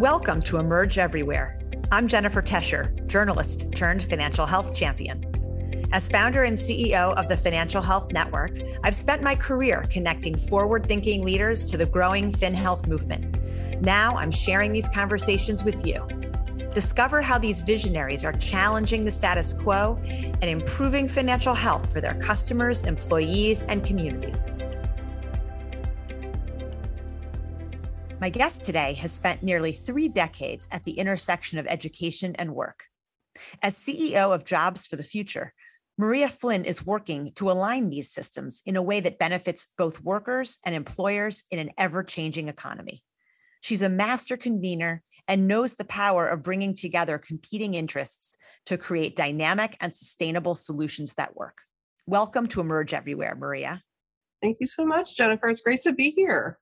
Welcome to Emerge Everywhere. I'm Jennifer Tescher, journalist turned financial health champion. As founder and CEO of the Financial Health Network, I've spent my career connecting forward thinking leaders to the growing FinHealth movement. Now I'm sharing these conversations with you. Discover how these visionaries are challenging the status quo and improving financial health for their customers, employees, and communities. My guest today has spent nearly three decades at the intersection of education and work. As CEO of Jobs for the Future, Maria Flynn is working to align these systems in a way that benefits both workers and employers in an ever changing economy. She's a master convener and knows the power of bringing together competing interests to create dynamic and sustainable solutions that work. Welcome to Emerge Everywhere, Maria. Thank you so much, Jennifer. It's great to be here.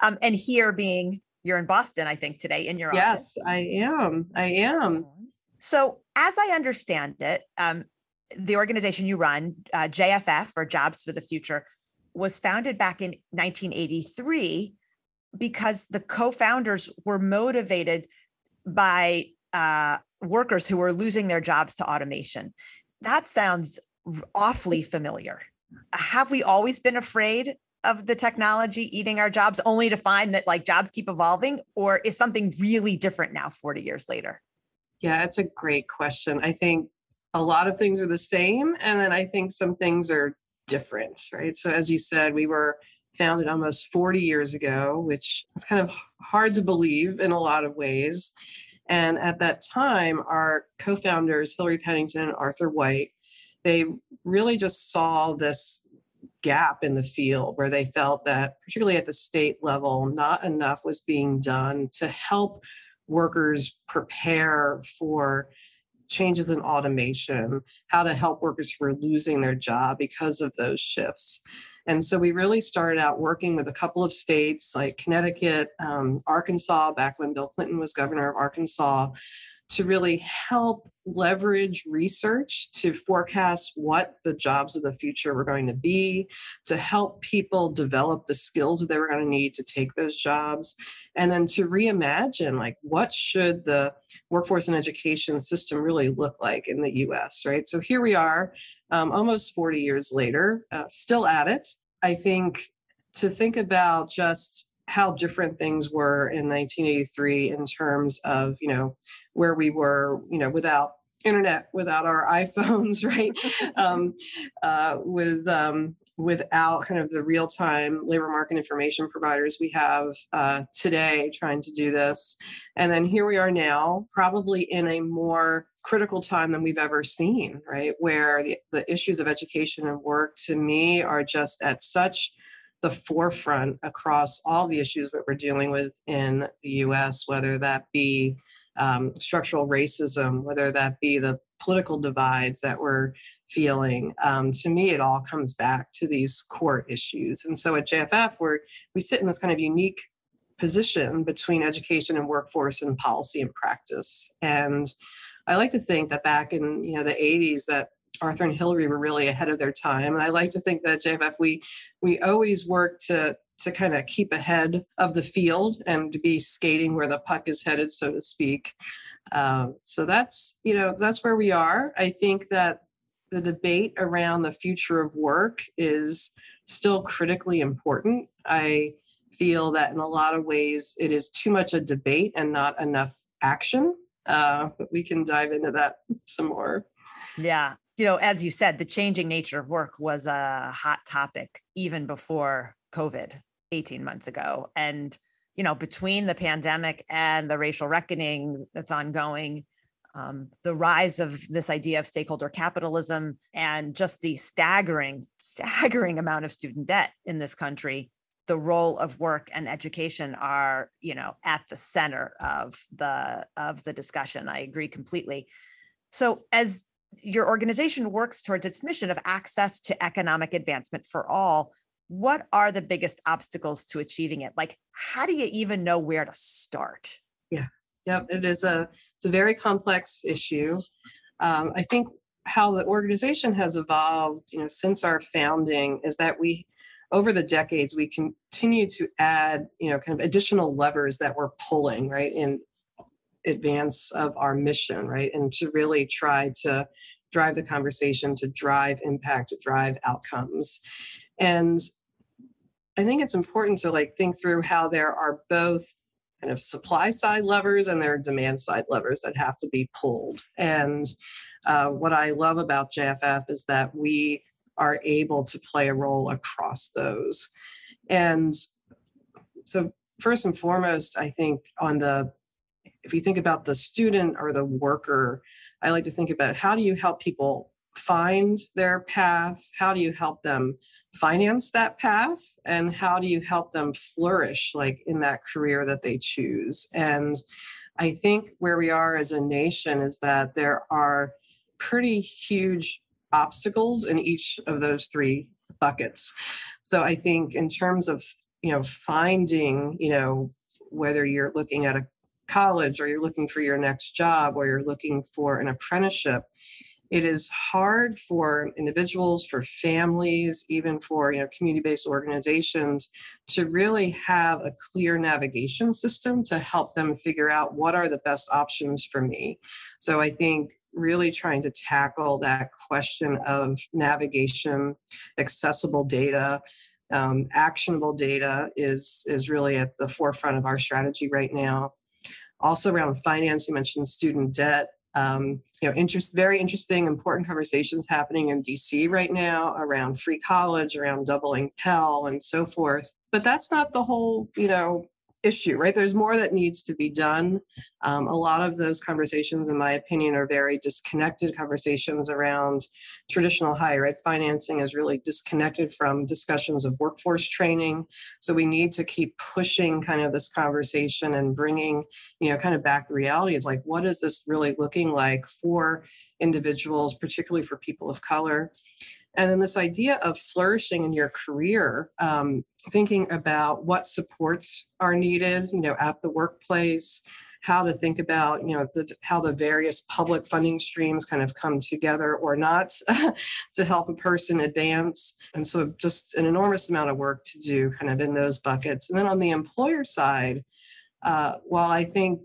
Um, and here being you're in Boston, I think, today in your yes, office. Yes, I am. I am. So, as I understand it, um, the organization you run, uh, JFF or Jobs for the Future, was founded back in 1983 because the co-founders were motivated by uh, workers who were losing their jobs to automation. That sounds awfully familiar. Have we always been afraid of the technology eating our jobs only to find that like jobs keep evolving or is something really different now 40 years later? Yeah it's a great question. I think a lot of things are the same and then i think some things are different right? So as you said we were founded almost 40 years ago which is kind of hard to believe in a lot of ways. And at that time our co-founders Hilary Pennington and arthur white they really just saw this gap in the field where they felt that, particularly at the state level, not enough was being done to help workers prepare for changes in automation, how to help workers who are losing their job because of those shifts. And so we really started out working with a couple of states like Connecticut, um, Arkansas, back when Bill Clinton was governor of Arkansas, to really help leverage research to forecast what the jobs of the future were going to be, to help people develop the skills that they were going to need to take those jobs, and then to reimagine like what should the workforce and education system really look like in the US, right? So here we are, um, almost 40 years later, uh, still at it. I think to think about just how different things were in 1983 in terms of you know where we were you know without internet without our iphones right? Um, uh, with um, without kind of the real-time labor market information providers we have uh, today trying to do this. And then here we are now probably in a more critical time than we've ever seen right? Where the, the issues of education and work to me are just at such the forefront across all the issues that we're dealing with in the US, whether that be um, structural racism, whether that be the political divides that we're feeling. Um, to me, it all comes back to these core issues. And so at JFF, we're, we sit in this kind of unique position between education and workforce and policy and practice. And I like to think that back in you know the 80s that Arthur and Hilary were really ahead of their time. And I like to think that JFF we we always work to to kind of keep ahead of the field and to be skating where the puck is headed, so to speak. Um, so that's you know that's where we are. I think that the debate around the future of work is still critically important. I feel that in a lot of ways it is too much a debate and not enough action. Uh, but we can dive into that some more. Yeah, you know, as you said, the changing nature of work was a hot topic even before COVID 18 months ago. And, you know, between the pandemic and the racial reckoning that's ongoing, um, the rise of this idea of stakeholder capitalism and just the staggering, staggering amount of student debt in this country, the role of work and education are, you know, at the center of the of the discussion. I agree completely. So as your organization works towards its mission of access to economic advancement for all. What are the biggest obstacles to achieving it? Like how do you even know where to start? Yeah. Yep it is a it's a very complex issue. Um, i think how the organization has evolved you know since our founding is that we over the decades, we continue to add, you know, kind of additional levers that we're pulling, right, in advance of our mission, right, and to really try to drive the conversation, to drive impact, to drive outcomes. And I think it's important to like think through how there are both kind of supply side levers and there are demand side levers that have to be pulled. And uh, what I love about JFF is that we are able to play a role across those. And so, first and foremost, I think on the if you think about the student or the worker, I like to think about how do you help people find their path? How do you help them finance that path? And how do you help them flourish like in that career that they choose? And I think where we are as a nation is that there are pretty huge obstacles in each of those three buckets. So I think in terms of, you know, finding, you know, whether you're looking at a college or you're looking for your next job or you're looking for an apprenticeship, it is hard for individuals, for families, even for you know community-based organizations to really have a clear navigation system to help them figure out what are the best options for me. So I think really trying to tackle that question of navigation, accessible data, um, actionable data is is really at the forefront of our strategy right now. Also around finance, you mentioned student debt um, you know, interest, very interesting, important conversations happening in DC right now around free college, around doubling Pell, and so forth. But that's not the whole, you know, issue, right? There's more that needs to be done. Um, a lot of those conversations, in my opinion, are very disconnected conversations around traditional higher ed financing is really disconnected from discussions of workforce training. So we need to keep pushing kind of this conversation and bringing, you know, kind of back the reality of like, what is this really looking like for individuals, particularly for people of color? And then this idea of flourishing in your career, um, thinking about what supports are needed, you know, at the workplace, how to think about, you know, the, how the various public funding streams kind of come together or not to help a person advance. And so just an enormous amount of work to do kind of in those buckets. And then on the employer side, uh, while I think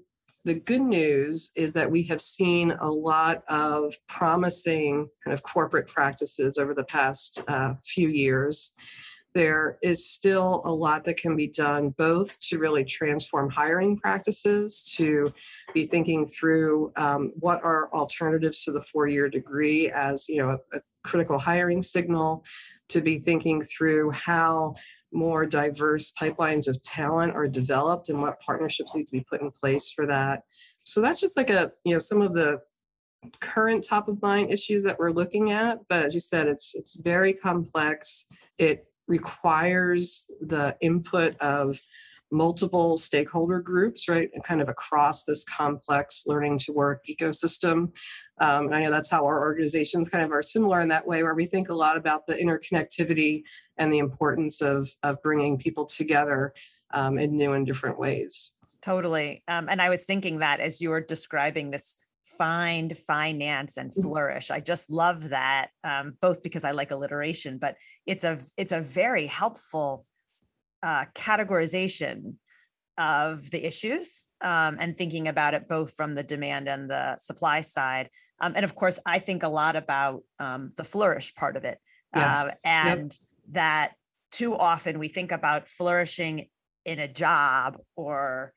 the good news is that we have seen a lot of promising kind of corporate practices over the past uh, few years. There is still a lot that can be done both to really transform hiring practices, to be thinking through um, what are alternatives to the four year degree as you know a, a critical hiring signal, to be thinking through how more diverse pipelines of talent are developed and what partnerships need to be put in place for that. So that's just like a, you know, some of the current top of mind issues that we're looking at. But as you said, it's it's very complex. It requires the input of multiple stakeholder groups, right, and kind of across this complex learning to work ecosystem. Um, and I know that's how our organizations kind of are similar in that way, where we think a lot about the interconnectivity and the importance of, of bringing people together um, in new and different ways. Totally. Um, and I was thinking that as you were describing this find, finance, and mm-hmm. flourish. I just love that, um, both because I like alliteration, but it's a it's a very helpful uh, categorization of the issues um, and thinking about it both from the demand and the supply side. Um, and of course, I think a lot about um, the flourish part of it. Yes. Uh, and yep. that too often we think about flourishing in a job or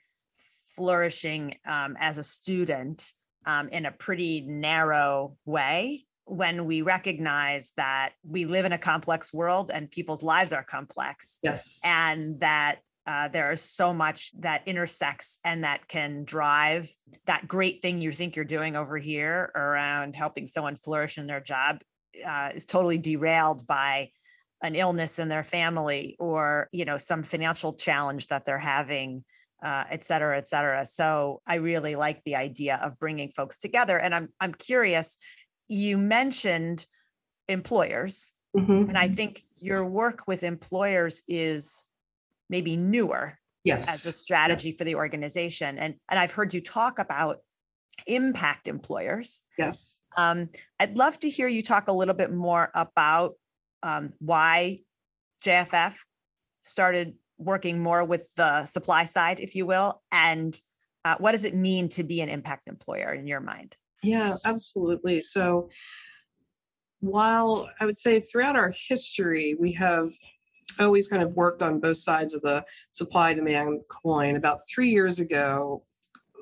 flourishing um, as a student um, in a pretty narrow way when we recognize that we live in a complex world and people's lives are complex. Yes. And that uh, there is so much that intersects and that can drive that great thing you think you're doing over here around helping someone flourish in their job uh, is totally derailed by an illness in their family or you know some financial challenge that they're having uh, et cetera et cetera so i really like the idea of bringing folks together and i'm i'm curious you mentioned employers mm-hmm. and i think your work with employers is maybe newer yes. as a strategy for the organization. And, and I've heard you talk about impact employers. Yes. Um, I'd love to hear you talk a little bit more about um, why JFF started working more with the supply side, if you will? And uh, what does it mean to be an impact employer in your mind? Yeah, absolutely. So, while I would say throughout our history, we have always kind of worked on both sides of the supply demand coin. About three years ago,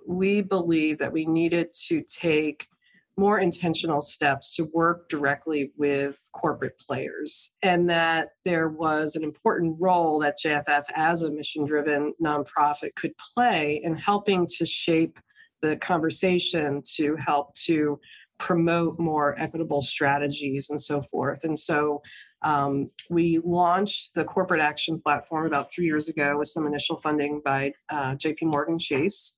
we believed that we needed to take more intentional steps to work directly with corporate players, and that there was an important role that JFF, as a mission driven nonprofit, could play in helping to shape the conversation to help to promote more equitable strategies and so forth. And so um, we launched the corporate action platform about three years ago with some initial funding by uh, JP Morgan Chase.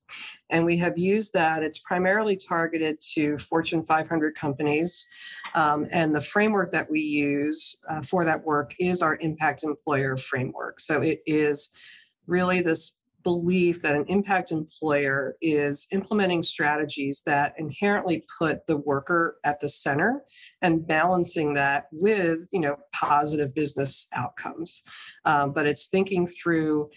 And we have used that. It's primarily targeted to Fortune 500 companies. Um, and the framework that we use uh, for that work is our impact employer framework. So it is really this belief that an impact employer is implementing strategies that inherently put the worker at the center and balancing that with you know positive business outcomes. Um, but it's thinking through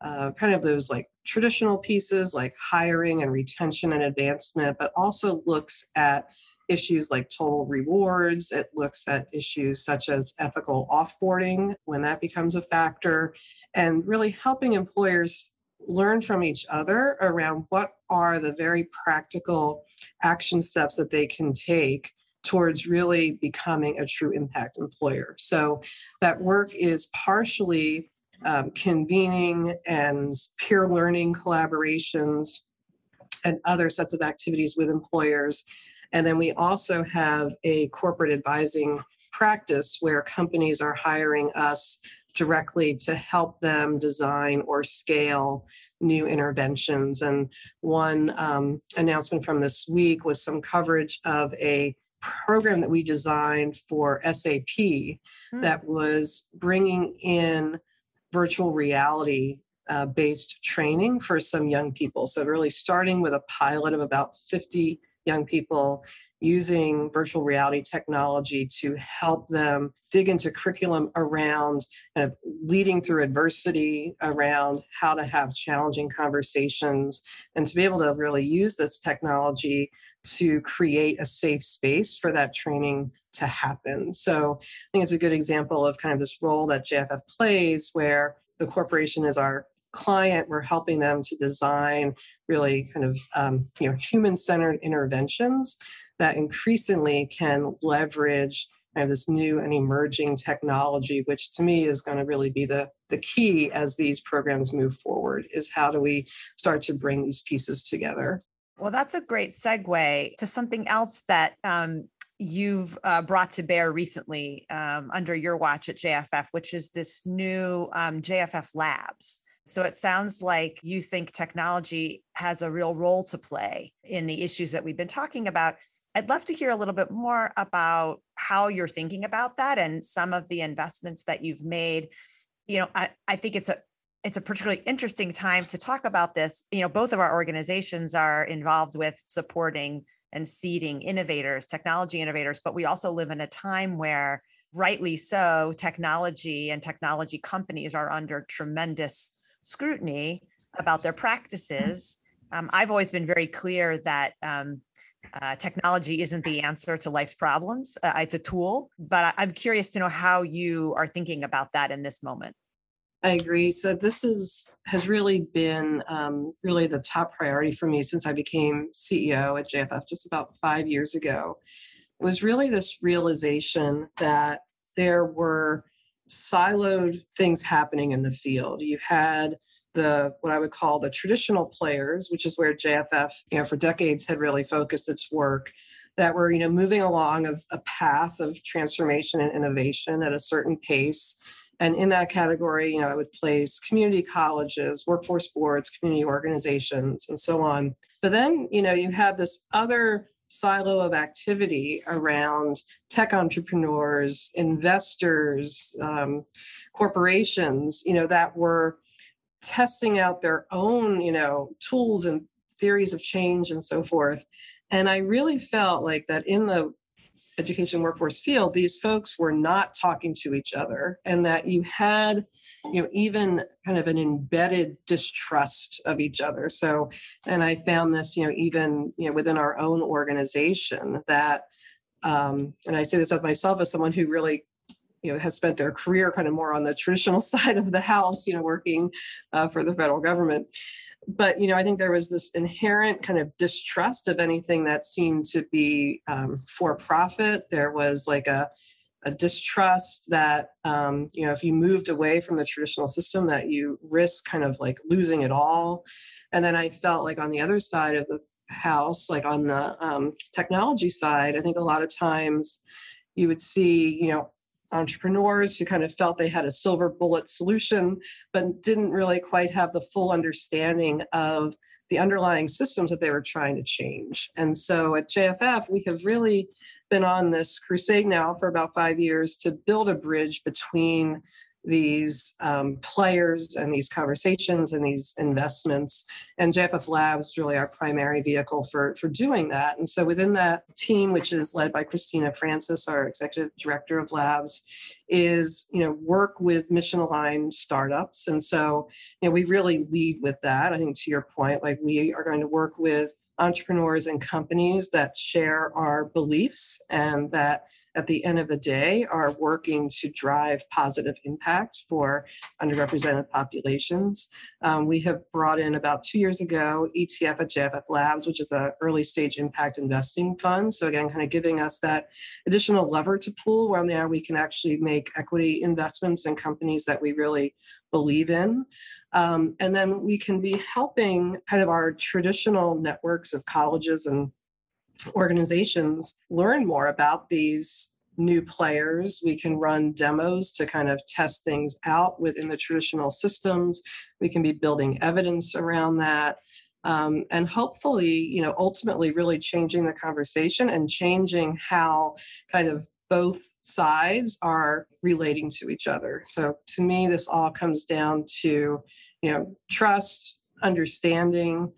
uh, kind of those like traditional pieces like hiring and retention and advancement but also looks at issues like total rewards. It looks at issues such as ethical offboarding when that becomes a factor and really helping employers learn from each other around what are the very practical action steps that they can take towards really becoming a true impact employer. So that work is partially um, convening and peer learning collaborations and other sets of activities with employers. And then we also have a corporate advising practice where companies are hiring us directly to help them design or scale new interventions. And one um, announcement from this week was some coverage of a program that we designed for SAP mm. that was bringing in virtual reality uh, based training for some young people. So, really starting with a pilot of about 50 young people using virtual reality technology to help them dig into curriculum around kind of leading through adversity, around how to have challenging conversations, and to be able to really use this technology to create a safe space for that training to happen. So I think it's a good example of kind of this role that JFF plays where the corporation is our client we're helping them to design really kind of um, you know human-centered interventions that increasingly can leverage kind of this new and emerging technology, which to me is going to really be the, the key as these programs move forward, is how do we start to bring these pieces together? Well, that's a great segue to something else that um, you've uh, brought to bear recently um, under your watch at JFF, which is this new um, JFF Labs. So it sounds like you think technology has a real role to play in the issues that we've been talking about. I'd love to hear a little bit more about how you're thinking about that and some of the investments that you've made. You know, I, I think it's a it's a particularly interesting time to talk about this. You know, both of our organizations are involved with supporting and seeding innovators, technology innovators, but we also live in a time where rightly so, technology and technology companies are under tremendous scrutiny about their practices. Um, I've always been very clear that um, uh, technology isn't the answer to life's problems. Uh, it's a tool, but I'm curious to know how you are thinking about that in this moment. I agree. So this is has really been um, really the top priority for me since I became CEO at JFF just about five years ago. It was really this realization that there were siloed things happening in the field. You had the what I would call the traditional players, which is where JFF, you know, for decades had really focused its work, that were, you know, moving along of a path of transformation and innovation at a certain pace. And in that category, you know, I would place community colleges, workforce boards, community organizations, and so on. But then, you know, you have this other silo of activity around tech entrepreneurs, investors, um, corporations, you know, that were testing out their own, you know, tools and theories of change and so forth. And I really felt like that in the education workforce field, these folks were not talking to each other, and that you had you know even kind of an embedded distrust of each other so and i found this you know even you know within our own organization that um, and i say this of myself as someone who really you know has spent their career kind of more on the traditional side of the house you know working uh, for the federal government. But you know i think there was this inherent kind of distrust of anything that seemed to be um, for profit. There was like a a distrust that um, you know if you moved away from the traditional system that you risk kind of like losing it all. And then i felt like on the other side of the house like on the um, technology side i think a lot of times you would see you know entrepreneurs who kind of felt they had a silver bullet solution but didn't really quite have the full understanding of the underlying systems that they were trying to change. And so at jff we have really been on this crusade now for about five years to build a bridge between these um, players and these conversations and these investments. And JFF Labs really our primary vehicle for, for doing that. And so within that team, which is led by Kristina Francis, our executive director of labs, is you know work with mission aligned startups. And so you know we really lead with that. I think to your point, like we are going to work with entrepreneurs and companies that share our beliefs and that at the end of the day are working to drive positive impact for underrepresented populations. Um, we have brought in about two years ago ETF at JFF Labs, which is an early stage impact investing fund. So again, kind of giving us that additional lever to pull where now we can actually make equity investments in companies that we really believe in. Um, and then we can be helping kind of our traditional networks of colleges and organizations learn more about these new players. We can run demos to kind of test things out within the traditional systems. We can be building evidence around that. Um, and hopefully, you know, ultimately really changing the conversation and changing how kind of both sides are relating to each other. So to me, this all comes down to, you know, trust, understanding,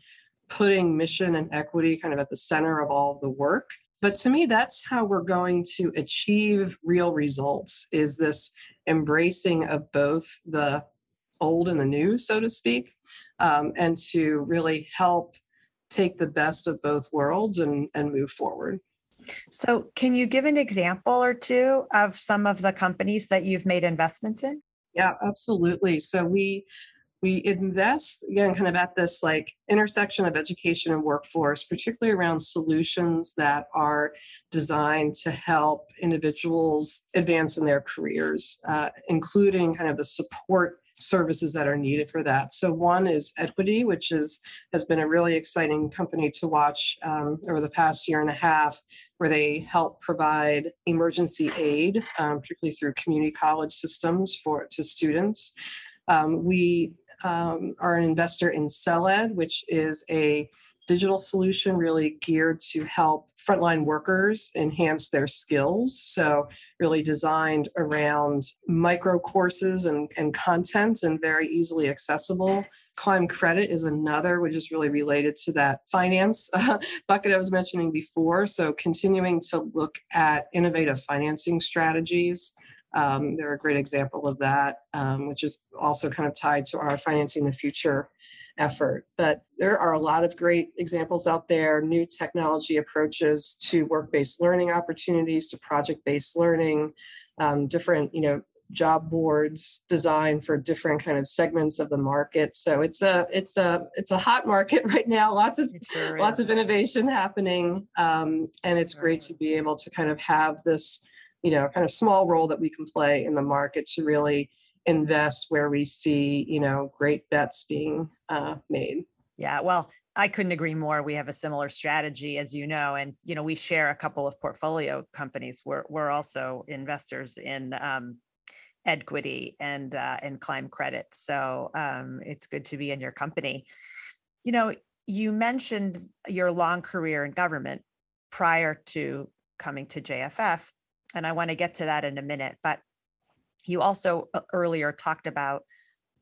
putting mission and equity kind of at the center of all the work. But to me, that's how we're going to achieve real results is this embracing of both the old and the new, so to speak, um, and to really help take the best of both worlds and, and move forward. So, can you give an example or two of some of the companies that you've made investments in? Yeah, absolutely. So, we we invest again kind of at this like intersection of education and workforce particularly around solutions that are designed to help individuals advance in their careers uh, including kind of the support services that are needed for that. So one is Edquity which is has been a really exciting company to watch um, over the past year and a half, where they help provide emergency aid, um, particularly through community college systems for to students. Um, we um, are an investor in CellEd, which is a digital solution really geared to help frontline workers enhance their skills. So, really designed around micro courses and, and content and very easily accessible. Climb Credit is another, which is really related to that finance uh, bucket I was mentioning before. So, continuing to look at innovative financing strategies um, they're a great example of that, um, which is also kind of tied to our Financing the Future effort. But there are a lot of great examples out there, new technology approaches to work-based learning opportunities, to project-based learning, um, different, you know, job boards designed for different kind of segments of the market. So it's a it's a it's a hot market right now. Lots of sure lots is. of innovation happening, um, and it's sure great is. to be able to kind of have this you know kind of small role that we can play in the market to really invest where we see you know great bets being uh, made yeah well i couldn't agree more we have a similar strategy as you know and you know we share a couple of portfolio companies we're, we're also investors in um, Edquity and uh, and Climb Credit. So um, it's good to be in your company. You know, you mentioned your long career in government prior to coming to JFF, and I want to get to that in a minute. But you also uh, earlier talked about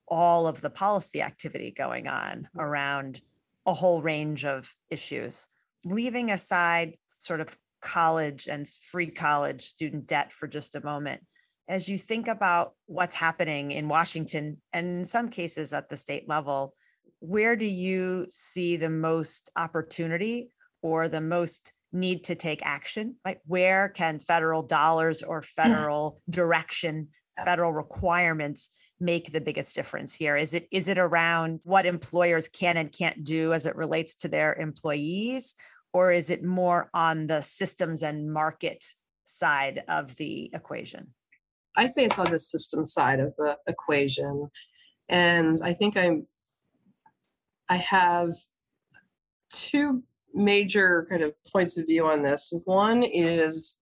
all of the policy activity going on mm-hmm. around a whole range of issues, leaving aside sort of college and free college student debt for just a moment. as you think about what's happening in Washington and in some cases at the state level, where do you see the most opportunity or the most need to take action? right where can federal dollars or hmm. federal direction, federal requirements make the biggest difference here? Is it is it around what employers can and can't do as it relates to their employees? Or is it more on the systems and market side of the equation? I say it's on the system side of the equation. And I think I'm I have two major kind of points of view on this. One is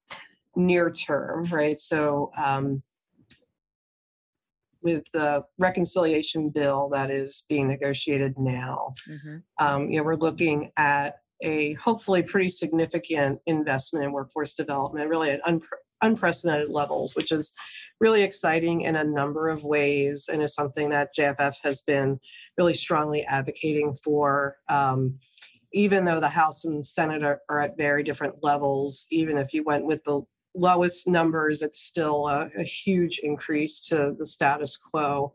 near term, right? So um, with the reconciliation bill that is being negotiated now, mm-hmm. um, you know, we're looking at a hopefully pretty significant investment in workforce development, really at unpre- unprecedented levels, which is really exciting in a number of ways and is something that JFF has been really strongly advocating for. Um, even though the House and Senate are, are, at very different levels, even if you went with the lowest numbers, it's still a, a huge increase to the status quo.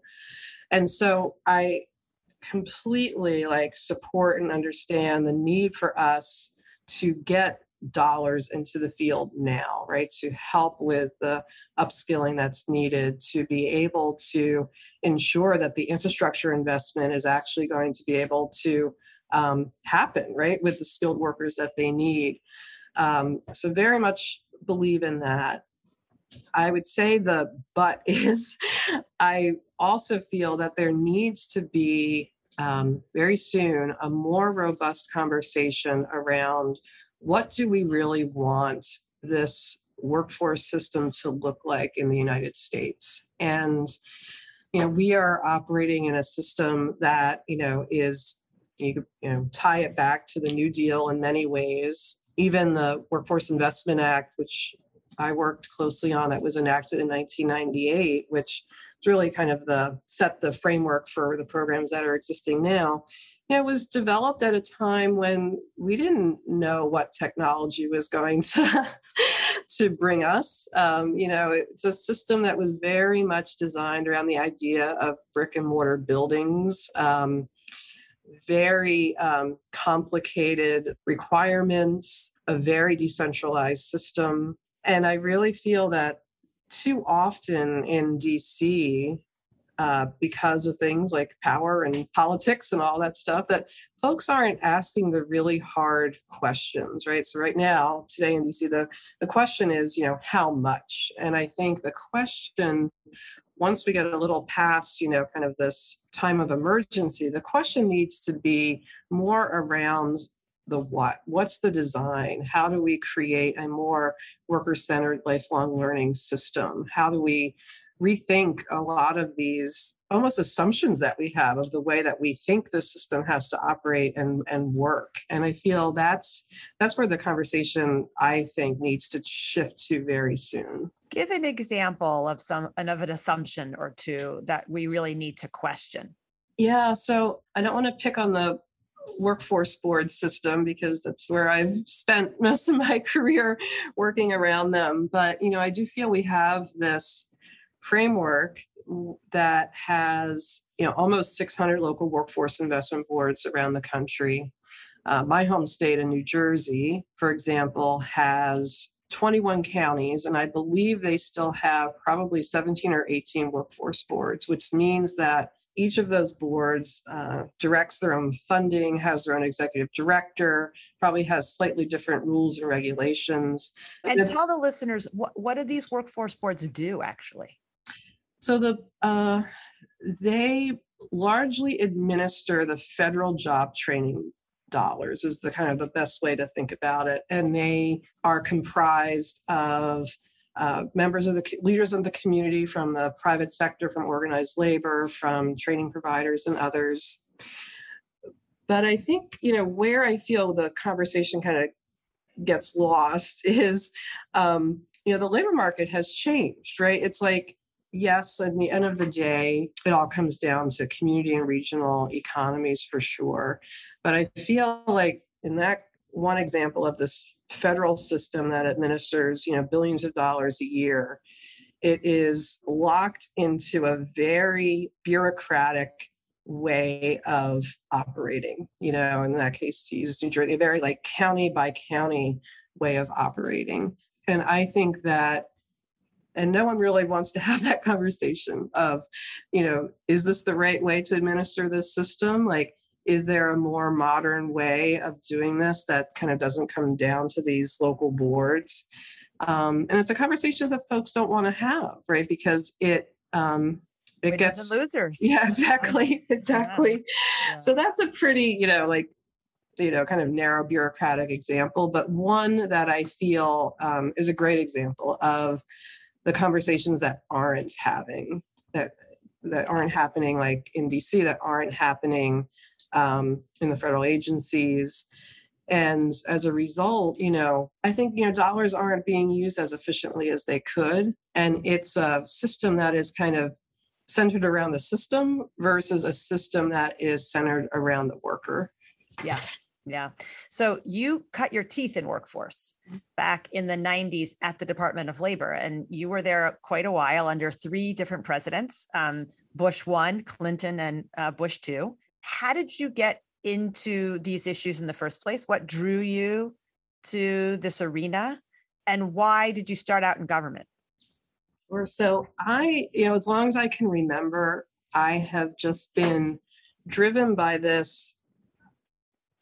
And so I completely like support and understand the need for us to get dollars into the field now, right? To help with the upskilling that's needed to be able to ensure that the infrastructure investment is actually going to be able to um, happen, right, with the skilled workers that they need. Um, so, very much believe in that. I would say the but is I also feel that there needs to be um, very soon a more robust conversation around what do we really want this workforce system to look like in the United States? And you know, we are operating in a system that you know is you, you know tie it back to the New Deal in many ways. Even the Workforce Investment Act, which I worked closely on, that was enacted in 1998, which is really kind of the set the framework for the programs that are existing now it was developed at a time when we didn't know what technology was going to to bring us. Um, you know, it's a system that was very much designed around the idea of brick and mortar buildings. Um, very um, complicated requirements, a very decentralized system. And I really feel that too often in DC, uh, because of things like power and politics and all that stuff that folks aren't asking the really hard questions right so right now today in dc the, the question is you know how much and i think the question once we get a little past you know kind of this time of emergency the question needs to be more around the what. What's the design? How do we create a more worker centered lifelong learning system? How do we rethink a lot of these almost assumptions that we have of the way that we think the system has to operate and, and work? And i feel that's that's where the conversation i think needs to shift to very soon give an example of some of an assumption or two that we really need to question yeah so i don't want to pick on the workforce board system because that's where I've spent most of my career working around them. But you know, I do feel we have this framework that has you know almost 600 local workforce investment boards around the country. Uh, my home state in New Jersey, for example, has 21 counties, and I believe they still have probably 17 or 18 workforce boards, which means that each of those boards uh, directs their own funding, has their own executive director, probably has slightly different rules and regulations. And tell the listeners what, what do these workforce boards do actually? So the uh, they largely administer the federal job training dollars is the kind of the best way to think about it, and they are comprised of uh, members of the leaders of the community from the private sector, from organized labor, from training providers, and others. But I think you know where I feel the conversation kind of gets lost is um, you know the labor market has changed, right? It's like yes, at the end of the day, it all comes down to community and regional economies for sure. But I feel like in that one example of this federal system that administers, you know, billions of dollars a year, it is locked into a very bureaucratic way of operating you know in that case to use new jersey a very like county by county way of operating and i think that and no one really wants to have that conversation of you know is this the right way to administer this system? Like is there a more modern way of doing this that kind of doesn't come down to these local boards? Um, and it's a conversation that folks don't want to have right? Because it um, it gets the losers. yeah exactly exactly. Yeah. so that's a pretty you know like you know kind of narrow bureaucratic example but one that i feel um, is a great example of the conversations that aren't having that that aren't happening like in dc that aren't happening um, in the federal agencies. And as a result you know i think you know dollars aren't being used as efficiently as they could. And it's a system that is kind of centered around the system versus a system that is centered around the worker. Yeah. Yeah. So you cut your teeth in workforce back in the 90s at the Department of Labor, and you were there quite a while under three different presidents um, Bush one, Clinton, and uh, Bush two. How did you get into these issues in the first place? What drew you to this arena? And why did you start out in government? Or so I, you know, as long as I can remember, I have just been driven by this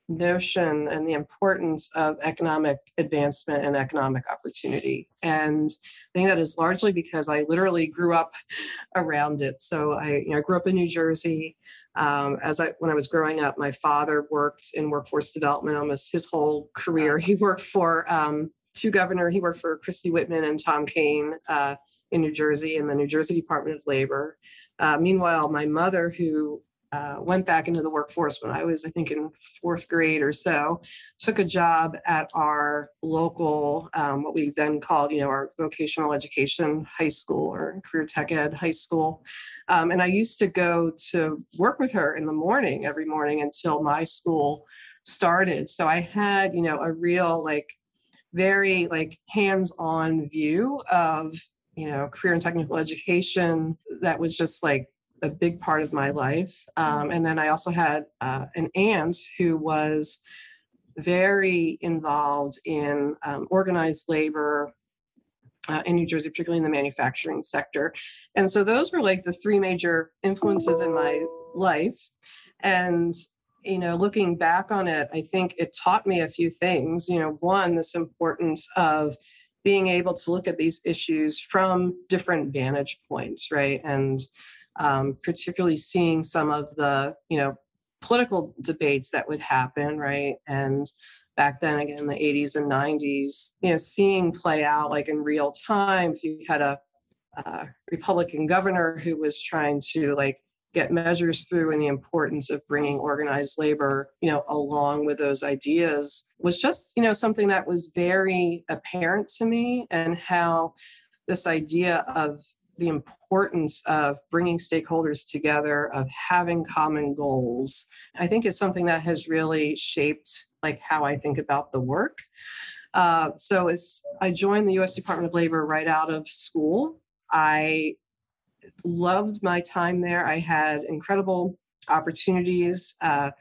notion and the importance of economic advancement and economic opportunity. And I think that is largely because I literally grew up around it. So I, you know, grew up in New Jersey. Um, as I when I was growing up, my father worked in workforce development almost his whole career. He worked for um, two governor. He worked for Christie Whitman and Tom Kean uh, in New Jersey in the New Jersey Department of Labor. Uh, meanwhile, my mother, who uh, went back into the workforce when I was, I think, in fourth grade or so, took a job at our local, um, what we then called, you know, our vocational education high school or career tech ed high school. Um, and I used to go to work with her in the morning every morning until my school started. So I had, you know, a real like very like hands-on view of you know career and technical education that was just like a big part of my life um, and then i also had uh, an aunt who was very involved in um, organized labor uh, in New Jersey, particularly in the manufacturing sector. And so those were like the three major influences in my life. And, you know, looking back on it, I think it taught me a few things. You know, one, this importance of being able to look at these issues from different vantage points, right? And um, particularly seeing some of the, you know, political debates that would happen, right? And back then, again, in the 80s and 90s, you know, seeing play out like in real time. If you had a Republican governor who was trying to like get measures through and the importance of bringing organized labor, you know, along with those ideas was just, you know, something that was very apparent to me and how this idea of the importance of bringing stakeholders together, of having common goals, I think is something that has really shaped like how I think about the work. Uh, so as I joined the U.S. Department of Labor right out of school, I loved my time there. I had incredible opportunities uh,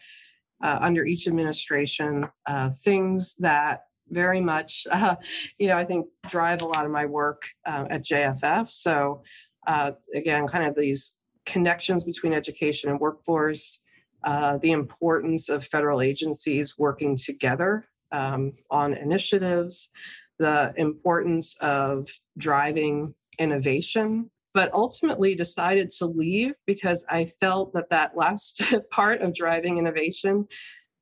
uh, under each administration, uh, things that very much, uh, you know, I think drive a lot of my work uh, at JFF. So, uh, again, kind of these connections between education and workforce, uh, the importance of federal agencies working together um, on initiatives, the importance of driving innovation but ultimately decided to leave because I felt that that last part of driving innovation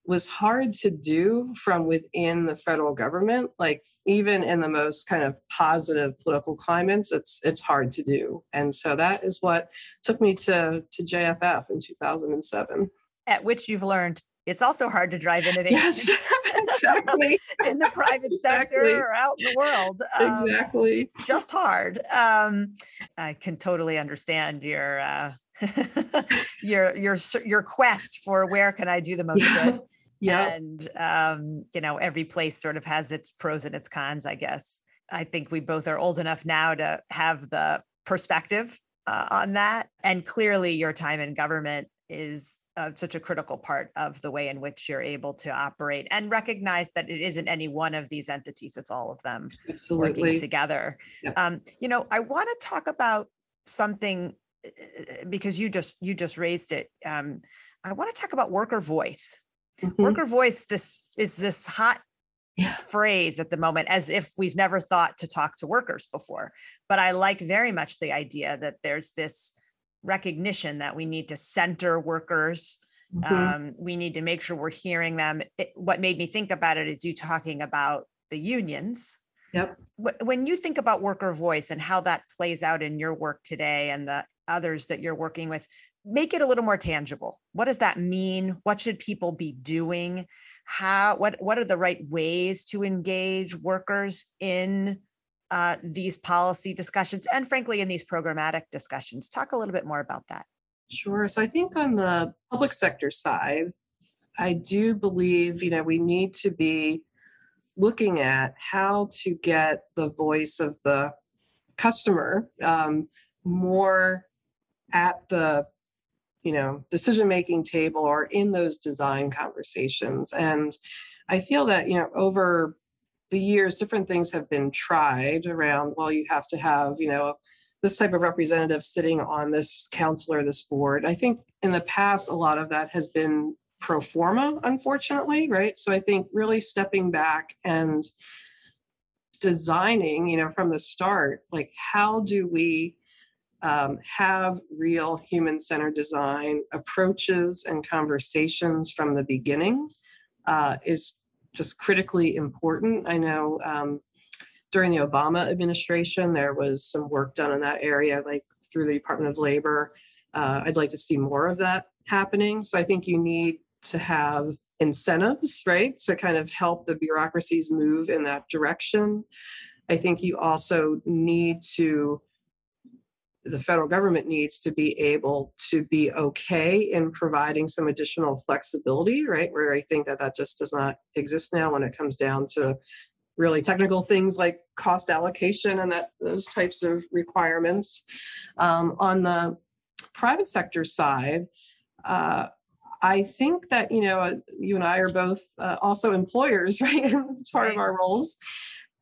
was hard to do from within the federal government like even in the most kind of positive political climates it's it's hard to do and so that is what took me to to JFF in 2007 At which you've learned it's also hard to drive innovation yes exactly in the private sector Exactly. or out in the world. Um, exactly it's just hard. Um, I can totally understand your uh, your your your quest for where can I do the most good. Yeah And um, you know, every place sort of has its pros and its cons, I guess. I think we both are old enough now to have the perspective uh, on that. And clearly, your time in government is uh, such a critical part of the way in which you're able to operate and recognize that it isn't any one of these entities, it's all of them Absolutely. working together. Yep. Um, you know, I want to talk about something uh, because you just you just raised it. Um, I want to talk about worker voice. Mhm. Worker voice. This is this hot Yeah. phrase at the moment, as if we've never thought to talk to workers before. But I like very much the idea that there's this recognition that we need to center workers. Mhm. Um, we need to make sure we're hearing them. It, what made me think about it is you talking about the unions. Yep. When you think about worker voice and how that plays out in your work today and the others that you're working with, make it a little more tangible. What does that mean? What should people be doing? How what what are the right ways to engage workers in uh, these policy discussions and frankly in these programmatic discussions? Talk a little bit more about that. Sure. So I think on the public sector side, I do believe, you know, we need to be looking at how to get the voice of the customer um, more at the you know decision making table or in those design conversations. And i feel that you know over the years different things have been tried around well you have to have you know this type of representative sitting on this council or this board. I think in the past a lot of that has been pro forma unfortunately right? So i think really stepping back and designing you know from the start like how do we um, have real human centered design approaches and conversations from the beginning uh, is just critically important. I know um, during the Obama administration, there was some work done in that area, like through the Department of Labor. Uh, I'd like to see more of that happening. So I think you need to have incentives, right, to kind of help the bureaucracies move in that direction. I think you also need to the federal government needs to be able to be okay in providing some additional flexibility, right? Where I think that that just does not exist now when it comes down to really technical things like cost allocation and that those types of requirements. Um, on the private sector side, uh, I think that you know uh, you and I are both uh, also employers, right? Part of our roles,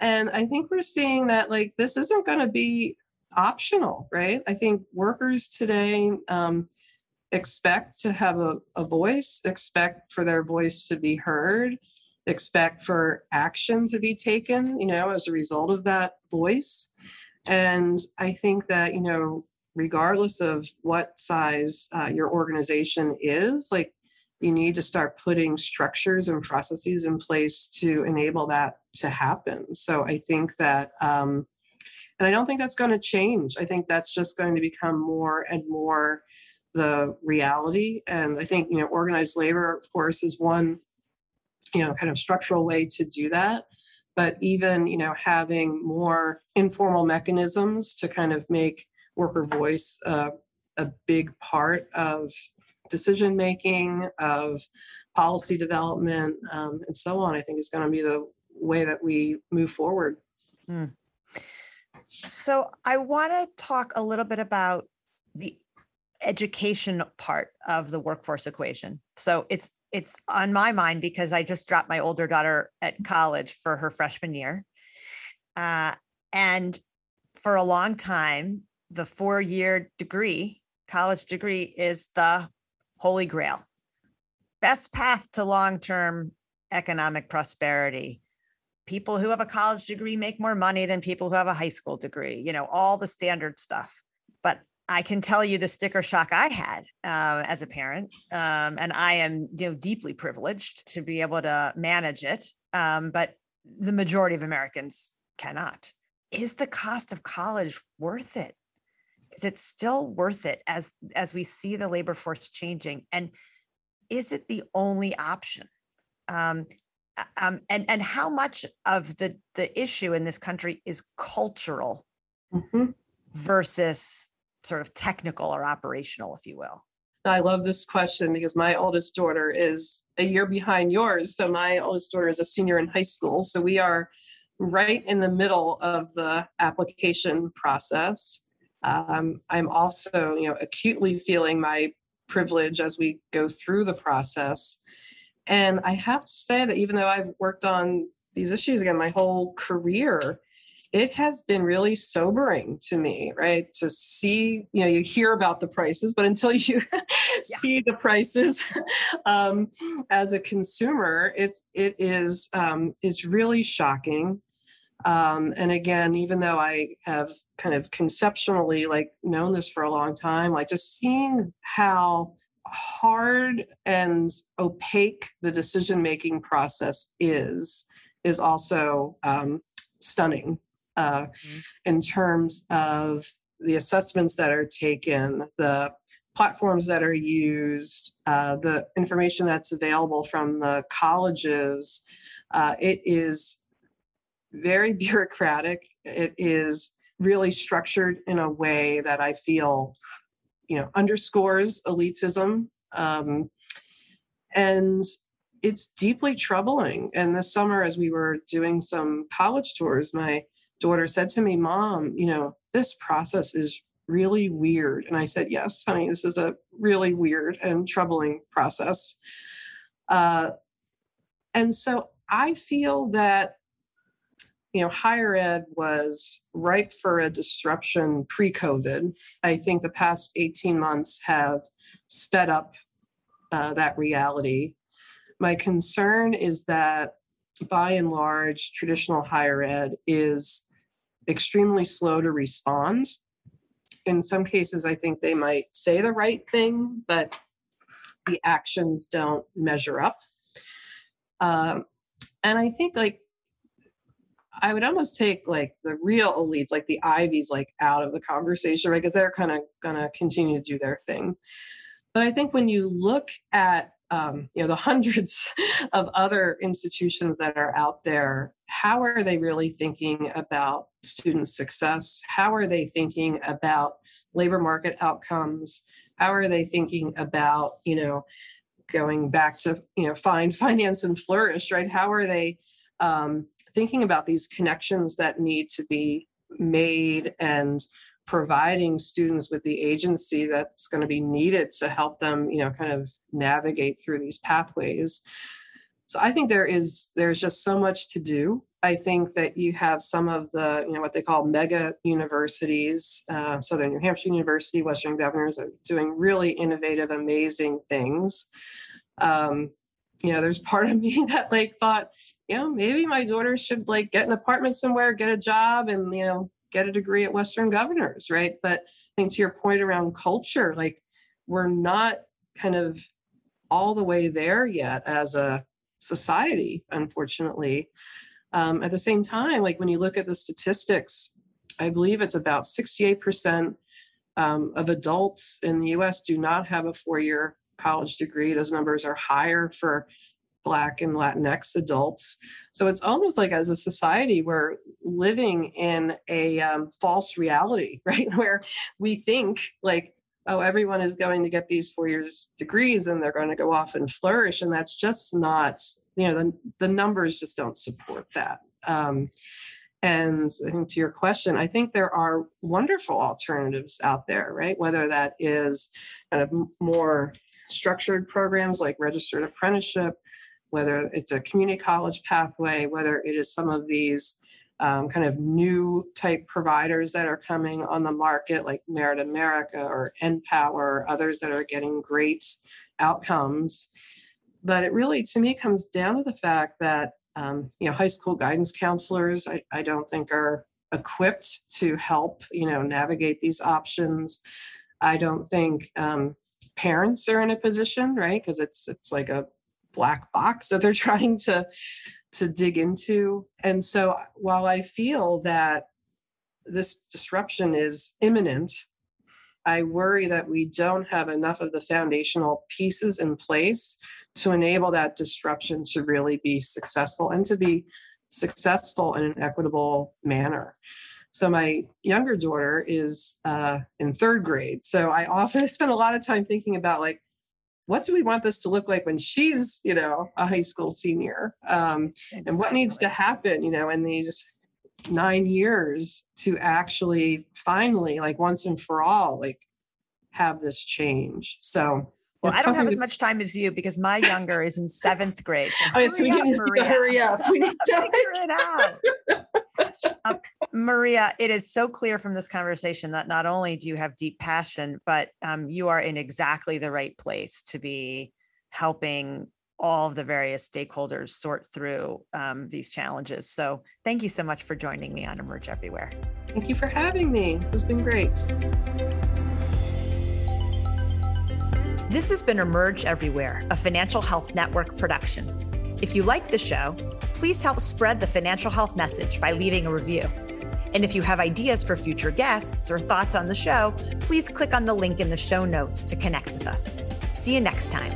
and I think we're seeing that like this isn't going to be optional, right? I think workers today um, expect to have a, a voice, expect for their voice to be heard, expect for action to be taken, you know, as a result of that voice. And I think that, you know, regardless of what size uh, your organization is, like you need to start putting structures and processes in place to enable that to happen. So I think that, um, and I don't think that's going to change. I think that's just going to become more and more the reality. And I think, you know, organized labor, of course, is one, you know, kind of structural way to do that. But even, you know, having more informal mechanisms to kind of make worker voice uh, a big part of decision making, of policy development, um, and so on, I think is going to be the way that we move forward. So I want to talk a little bit about the education part of the workforce equation. So it's it's on my mind because I just dropped my older daughter at college for her freshman year. Uh, and for a long time, the four-year degree, college degree, is the holy grail. Best path to long-term economic prosperity people who have a college degree make more money than people who have a high school degree, you know, all the standard stuff. But I can tell you the sticker shock I had uh, as a parent, um, and I am you know deeply privileged to be able to manage it. Um, but the majority of Americans cannot. Is the cost of college worth it? Is it still worth it as as we see the labor force changing? And is it the only option? Um, um, and and how much of the the issue in this country is cultural Mhm. versus sort of technical or operational, if you will. I love this question because my oldest daughter is a year behind yours. So my oldest daughter is a senior in high school. So we are right in the middle of the application process. Um, I'm also, you know, acutely feeling my privilege as we go through the process. And I have to say that even though I've worked on these issues again my whole career, it has been really sobering to me, right? To see, you know, you hear about the prices, but until you yeah. see the prices um, as a consumer, it's it is um, it's really shocking. Um, and again, even though I have kind of conceptually like known this for a long time, like just seeing how hard and opaque the decision making process is is also um, stunning uh, mm-hmm. in terms of the assessments that are taken, the platforms that are used, uh, the information that's available from the colleges. Uh, it is very bureaucratic. It is really structured in a way that I feel, you know, underscores elitism. Um, and it's deeply troubling. And this summer, as we were doing some college tours, my daughter said to me, Mom, you know, this process is really weird. And I said, Yes, honey, this is a really weird and troubling process. Uh, and so I feel that, you know, higher ed was ripe for a disruption pre COVID. I think the past 18 months have sped up uh, that reality. My concern is that by and large, traditional higher ed is extremely slow to respond. In some cases, I think they might say the right thing, but the actions don't measure up. Um, and I think like I would almost take like the real elites, like the Ivies, like out of the conversation, right? Because they're kind of gonna continue to do their thing. But I think when you look at um, you know the hundreds of other institutions that are out there how are they really thinking about student success how are they thinking about labor market outcomes how are they thinking about you know going back to you know find finance and flourish right how are they um, thinking about these connections that need to be made and providing students with the agency that's going to be needed to help them you know kind of navigate through these pathways. So i think there is there's just so much to do. I think that you have some of the you know what they call mega universities uh, southern new hampshire university western governors are doing really innovative amazing things. Um, you know there's part of me that like thought you know maybe my daughter should like get an apartment somewhere get a job and you know get a degree at Western Governors, right? But I think to your point around culture, like we're not kind of all the way there yet as a society, unfortunately. Um, at the same time, like when you look at the statistics, I believe it's about 68% um, of adults in the US do not have a four year college degree. Those numbers are higher for Black and Latinx adults. So it's almost like as a society, we're living in a um, false reality, right? Where we think like, oh, everyone is going to get these four years degrees and they're going to go off and flourish. And that's just not, you know, the, the numbers just don't support that. Um, and I think to your question, I think there are wonderful alternatives out there, right? Whether that is kind of more structured programs like registered apprenticeship, whether it's a community college pathway, whether it is some of these um, kind of new type providers that are coming on the market, like Merit America or NPower, others that are getting great outcomes. But it really, to me, comes down to the fact that um, you know high school guidance counselors, I, I don't think are equipped to help you know navigate these options. I don't think um, parents are in a position, right? Because it's it's like a black box that they're trying to to dig into and so while i feel that this disruption is imminent i worry that we don't have enough of the foundational pieces in place to enable that disruption to really be successful and to be successful in an equitable manner so my younger daughter is uh, in third grade so i often spend a lot of time thinking about like what do we want this to look like when she's, you know, a high school senior? Um, and what needs to happen, you know, in these nine years to actually finally, like once and for all, like have this change. So well, I don't have as much time as you because my younger is in seventh grade. So Oh, so we hurry up, need to Maria. hurry up. We need to Figure it out. Um, Maria, it is so clear from this conversation that not only do you have deep passion, but um, you are in exactly the right place to be helping all of the various stakeholders sort through um, these challenges. So thank you so much for joining me on Emerge Everywhere. Thank you for having me. This has been great. This has been Emerge Everywhere, a financial health network production. If you like the show, please help spread the financial health message by leaving a review. And if you have ideas for future guests or thoughts on the show, please click on the link in the show notes to connect with us. See you next time.